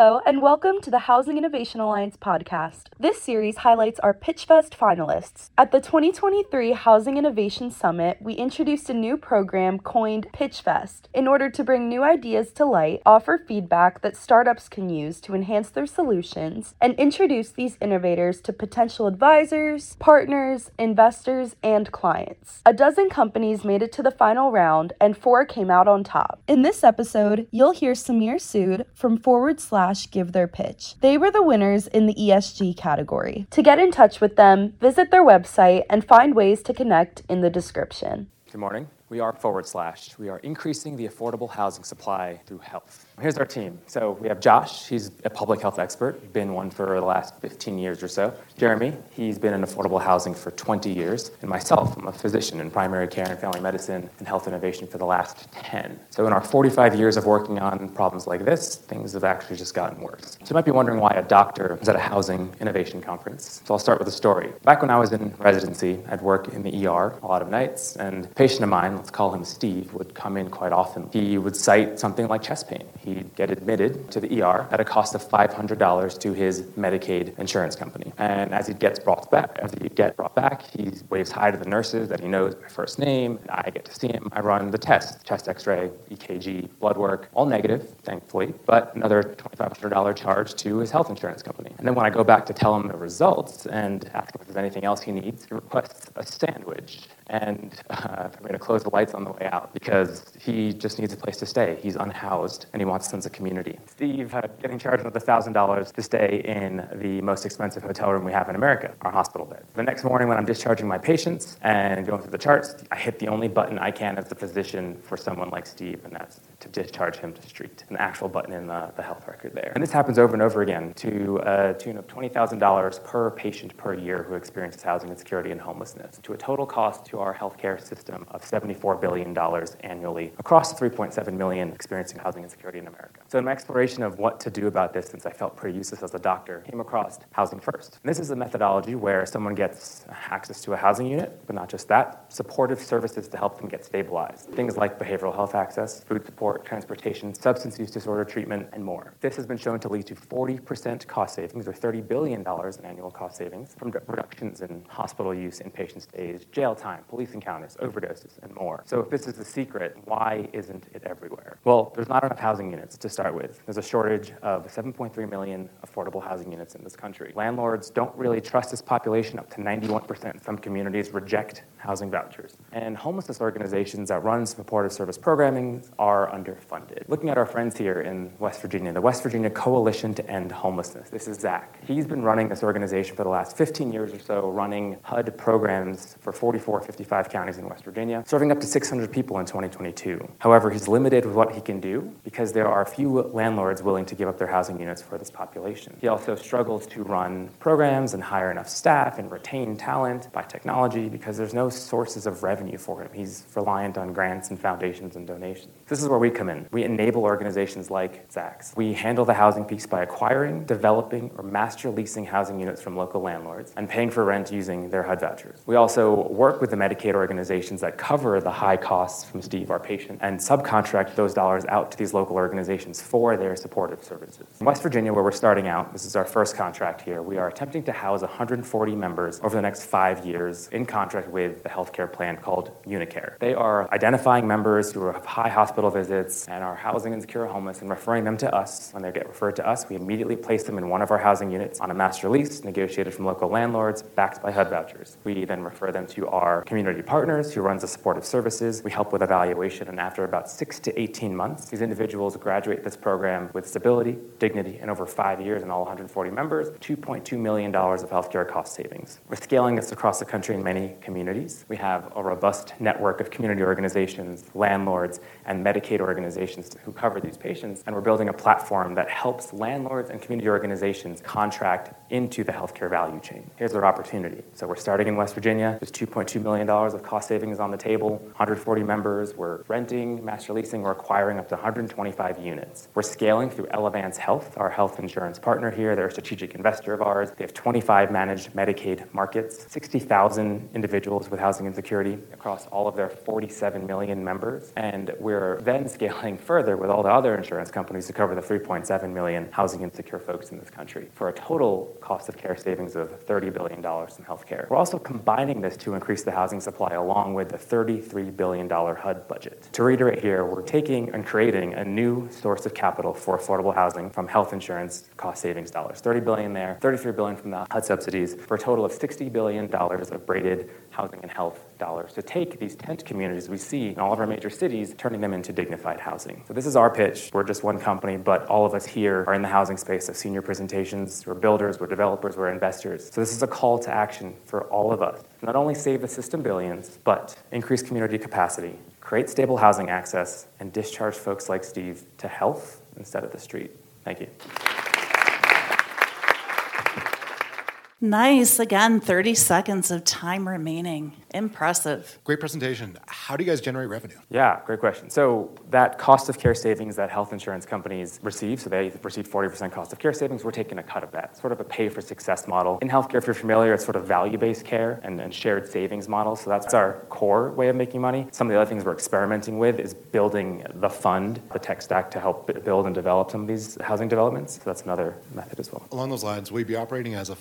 Hello, and welcome to the Housing Innovation Alliance podcast. This series highlights our PitchFest finalists. At the 2023 Housing Innovation Summit, we introduced a new program coined PitchFest in order to bring new ideas to light, offer feedback that startups can use to enhance their solutions, and introduce these innovators to potential advisors, partners, investors, and clients. A dozen companies made it to the final round, and four came out on top. In this episode, you'll hear Sameer Sood from Forward slash give their pitch. They were the winners in the ESG category. To get in touch with them, visit their website and find ways to connect in the description. Good morning. We are forward slash. We are increasing the affordable housing supply through health. Here's our team. So we have Josh, he's a public health expert, been one for the last 15 years or so. Jeremy, he's been in affordable housing for 20 years. And myself, I'm a physician in primary care and family medicine and health innovation for the last 10. So in our 45 years of working on problems like this, things have actually just gotten worse. So you might be wondering why a doctor is at a housing innovation conference. So I'll start with a story. Back when I was in residency, I'd work in the ER a lot of nights, and a patient of mine, let's call him Steve, would come in quite often. He would cite something like chest pain he'd get admitted to the ER at a cost of $500 to his Medicaid insurance company. And as he gets brought back, as he gets brought back, he waves hi to the nurses that he knows my first name. I get to see him. I run the test, chest X-ray, EKG, blood work, all negative, thankfully, but another $2,500 charge to his health insurance company. And then when I go back to tell him the results and ask him if there's anything else he needs, he requests a sandwich and uh, I'm going to close the lights on the way out because he just needs a place to stay. He's unhoused and he wants a sense of community. Steve uh, getting charged with $1,000 to stay in the most expensive hotel room we have in America, our hospital bed. The next morning when I'm discharging my patients and going through the charts, I hit the only button I can as the physician for someone like Steve, and that's to discharge him to street, an actual button in the, the health record there. And this happens over and over again to uh, a tune of $20,000 per patient per year who experiences housing insecurity and homelessness, to a total cost to our healthcare system of $74 billion annually across 3.7 million experiencing housing insecurity in America. So in my exploration of what to do about this, since I felt pretty useless as a doctor, came across Housing First. And this is a methodology where someone gets access to a housing unit, but not just that, supportive services to help them get stabilized. Things like behavioral health access, food support, transportation, substance use disorder treatment, and more. This has been shown to lead to 40% cost savings, or $30 billion in annual cost savings, from reductions in hospital use, inpatient stays, jail time, police encounters, overdoses, and more. So if this is the secret, why isn't it everywhere? Well, there's not enough housing units to start with. There's a shortage of 7.3 million affordable housing units in this country. Landlords don't really trust this population. Up to 91% in some communities reject housing vouchers. And homelessness organizations that run supportive service programming are underfunded. Looking at our friends here in West Virginia, the West Virginia Coalition to End Homelessness. This is Zach. He's been running this organization for the last 15 years or so, running HUD programs for 44, 55 counties in West Virginia, serving up to 600 people in 2022. However, he's limited with what he can do because there are few landlords willing to give up their housing units for this population. He also struggles to run programs and hire enough staff and retain talent by technology because there's no sources of revenue for him. He's reliant on grants and foundations and donations. This is where we come in. We enable organizations like Zach's. We handle the housing piece by acquiring, developing, or master leasing housing units from local landlords and paying for rent using their HUD vouchers. We also work with the Medicaid organizations that cover the high costs from Steve, our patient, and subcontract those dollars out to these local organizations for their supportive services. In West Virginia, where we're starting out, this is our first contract here, we are attempting to house 140 members over the next five years in contract with the healthcare plan called Unicare. They are identifying members who have high hospital visits and our housing insecure homeless and referring them to us. When they get referred to us, we immediately place them in one of our housing units on a master lease negotiated from local landlords, backed by HUD vouchers. We then refer them to our community partners who runs the supportive services. We help with evaluation, and after about six to 18 months, these individuals graduate this program with stability, dignity, and over five years and all 140 members, $2.2 million of healthcare cost savings. We're scaling this across the country in many communities. We have a robust network of community organizations, landlords, and Medicaid organizations who cover these patients, and we're building a platform that helps landlords and community organizations contract into the healthcare value chain. Here's our opportunity. So we're starting in West Virginia. There's $2.2 million of cost savings on the table, 140 members. We're renting, master leasing, we're acquiring up to 125 units. We're scaling through Elevance Health, our health insurance partner here. They're a strategic investor of ours. They have 25 managed Medicaid markets, 60,000 individuals with housing insecurity across all of their 47 million members. And we're then scaling further with all the other insurance companies to cover the 3.7 million housing insecure folks in this country for a total cost of care savings of $30 billion in healthcare. We're also combining this to increase the housing supply along with the $33 billion HUD budget. To reiterate here, we're taking and creating a new source of capital for affordable housing from health insurance cost savings dollars. 30 billion there, 33 billion from the HUD subsidies for a total of 60 billion dollars of braided housing and health dollars to take these tent communities we see in all of our major cities, turning them into dignified housing. So this is our pitch. We're just one company, but all of us here are in the housing space of senior presentations. We're builders, we're developers, we're investors. So this is a call to action for all of us. Not only save the system billions, but increase community capacity, create stable housing access, and discharge folks like Steve to health instead of the street. Thank you. Nice. Again, 30 seconds of time remaining. Impressive. Great presentation. How do you guys generate revenue? Yeah, great question. So that cost of care savings that health insurance companies receive, so they receive 40% cost of care savings, we're taking a cut of that. Sort of a pay for success model. In healthcare, if you're familiar, it's sort of value-based care and, and shared savings model. So that's our core way of making money. Some of the other things we're experimenting with is building the fund, the tech stack to help build and develop some of these housing developments. So that's another method as well. Along those lines, will you be operating as a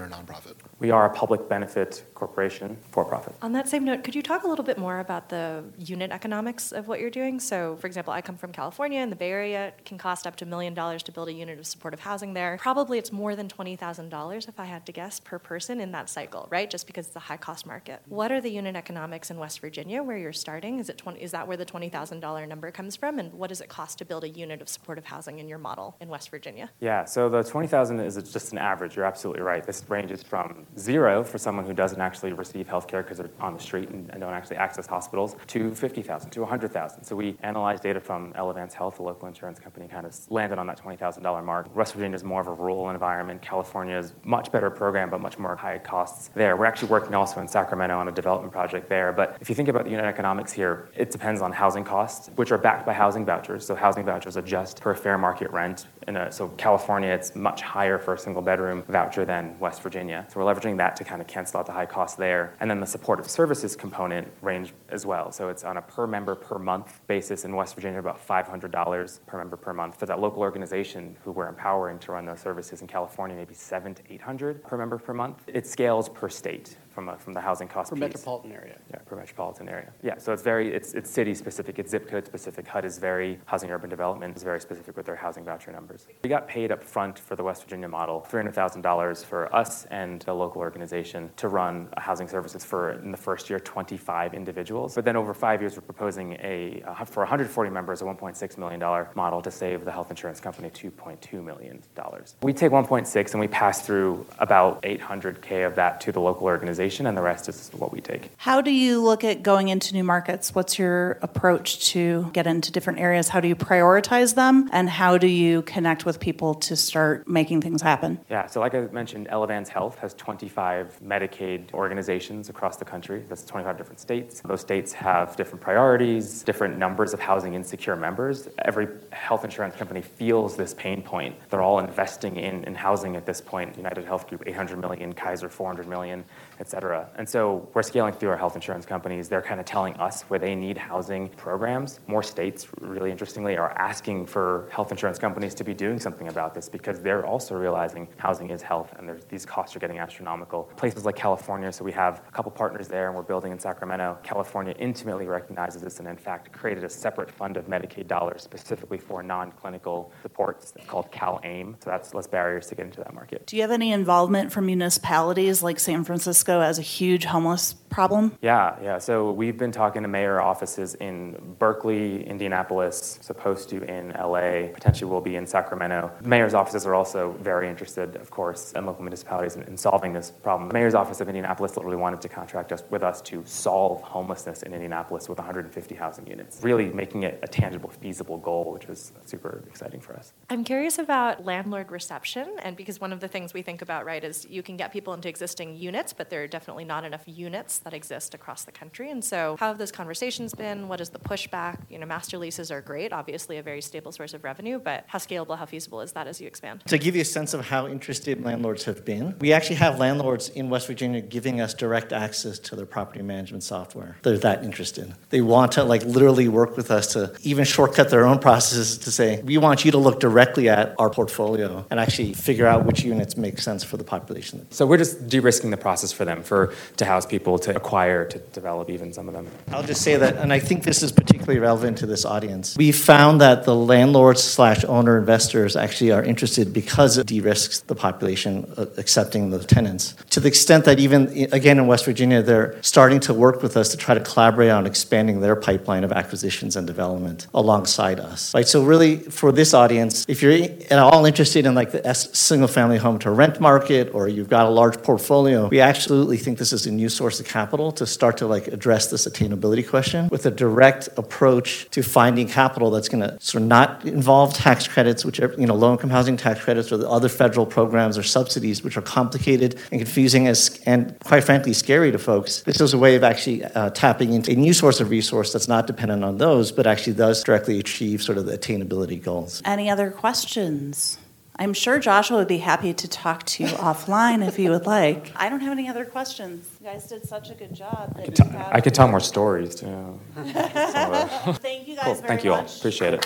or nonprofit? We are a public benefit corporation, for profit. On that same note, could you talk a little bit more about the unit economics of what you're doing? So, for example, I come from California, in the Bay Area. It can cost up to a million dollars to build a unit of supportive housing there. Probably it's more than $20,000, if I had to guess, per person in that cycle, right? Just because it's a high cost market. What are the unit economics in West Virginia where you're starting? Is, it 20, is that where the $20,000 number comes from? And what does it cost to build a unit of supportive housing in your model in West Virginia? Yeah, so the 20,000 is just an average. You're absolutely right. This ranges from zero for someone who doesn't actually receive health care because they're on the street and, and don't actually access hospitals to 50,000 to 100,000. So we analyzed data from Elevance Health, a local insurance company, kind of landed on that $20,000 mark. West Virginia is more of a rural environment. California is much better program, but much more high costs there. We're actually working also in Sacramento on a development project there. But if you think about the unit economics here, it depends on housing costs, which are backed by housing vouchers. So housing vouchers adjust per fair market rent. A, so California, it's much higher for a single bedroom voucher than West Virginia. So we're leveraging that to kind of cancel out the high costs there. And then the supportive services component range as well. So it's on a per member per month basis in West Virginia, about $500 per member per month. For that local organization who we're empowering to run those services in California, maybe seven to 800 per member per month. It scales per state from, a, from the housing cost per piece. metropolitan area. Yeah, per metropolitan area. Yeah, so it's very it's it's city specific, it's zip code specific. HUD is very housing urban development is very specific with their housing voucher numbers. We got paid up front for the West Virginia model, three hundred thousand dollars for us and a local organization to run housing services for in the first year 25 individuals. But then over five years, we're proposing a uh, for 140 members a 1.6 million dollar model to save the health insurance company 2.2 million dollars. We take 1.6 and we pass through about 800k of that to the local organization, and the rest is what we take. How do you look at going into new markets? What's your approach to get into different areas? How do you prioritize them? And how do you connect with people to start making things happen? Yeah, so like I mentioned, Elevance Health has 25 Medicaid organizations across the country. That's 25 different states. Those states have different priorities, different numbers of housing insecure members. Every health insurance company feels this pain point. They're all investing in, in housing at this point. United Health Group, 800 million, Kaiser, 400 million, et cetera. And so we're scaling through our health insurance companies. They're kind of telling us where they need housing programs. More states, really interestingly, are asking for health insurance companies to be doing something about this because they're also realizing housing is health and these costs are getting astronomical. Places like California, so we have a couple partners there and we're building in Sacramento. California intimately recognizes this and, in fact, created a separate fund of Medicaid dollars specifically for non clinical supports. Called Cal AIM. So that's less barriers to get into that market. Do you have any involvement from municipalities like San Francisco as a huge homeless problem? Yeah, yeah. So we've been talking to mayor offices in Berkeley, Indianapolis, supposed to in LA, potentially will be in Sacramento. Mayor's offices are also very interested, of course, and local municipalities in, in solving this problem. The mayor's office of Indianapolis literally wanted to contract us with us to solve homelessness in Indianapolis with 150 housing units, really making it a tangible, feasible goal, which is super exciting for us. I'm curious about landlord reception, and because one of the things we think about, right, is you can get people into existing units, but they're are definitely not enough units that exist across the country. And so, how have those conversations been? What is the pushback? You know, master leases are great, obviously a very stable source of revenue, but how scalable, how feasible is that as you expand? To give you a sense of how interested landlords have been, we actually have landlords in West Virginia giving us direct access to their property management software. They're that interested. They want to like literally work with us to even shortcut their own processes to say, we want you to look directly at our portfolio and actually figure out which units make sense for the population. So we're just de-risking the process for them, for to house people, to acquire, to develop even some of them. I'll just say that, and I think this is particularly relevant to this audience. We found that the landlords slash owner investors actually are interested because it de-risks the population uh, accepting the tenants. To the extent that even, again, in West Virginia, they're starting to work with us to try to collaborate on expanding their pipeline of acquisitions and development alongside us. Right. So really, for this audience, if you're at all interested in like the single-family home to rent market, or you've got a large portfolio, we absolutely think this is a new source of capital to start to like address this attainability question with a direct approach to finding capital that's going to sort of not involve tax credits, which are you know low-income housing tax credits or the other federal programs or subsidies, which are complicated and confusing as and quite frankly scary to folks. This is a way of actually uh, tapping into a new source of resource that's not dependent on those, but actually does directly achieve sort of the attainability goals. Any other questions? I'm sure Joshua would be happy to talk to you offline if you would like. I don't have any other questions. You guys did such a good job. That T- you have- I could tell more stories too. Some of the- Thank you guys Cool. very Thank you all. much. Appreciate it.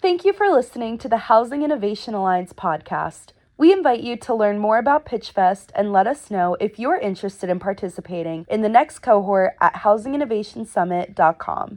Thank you for listening to the Housing Innovation Alliance podcast. We invite you to learn more about PitchFest and let us know if you're interested in participating in the next cohort at housinginnovationsummit.com.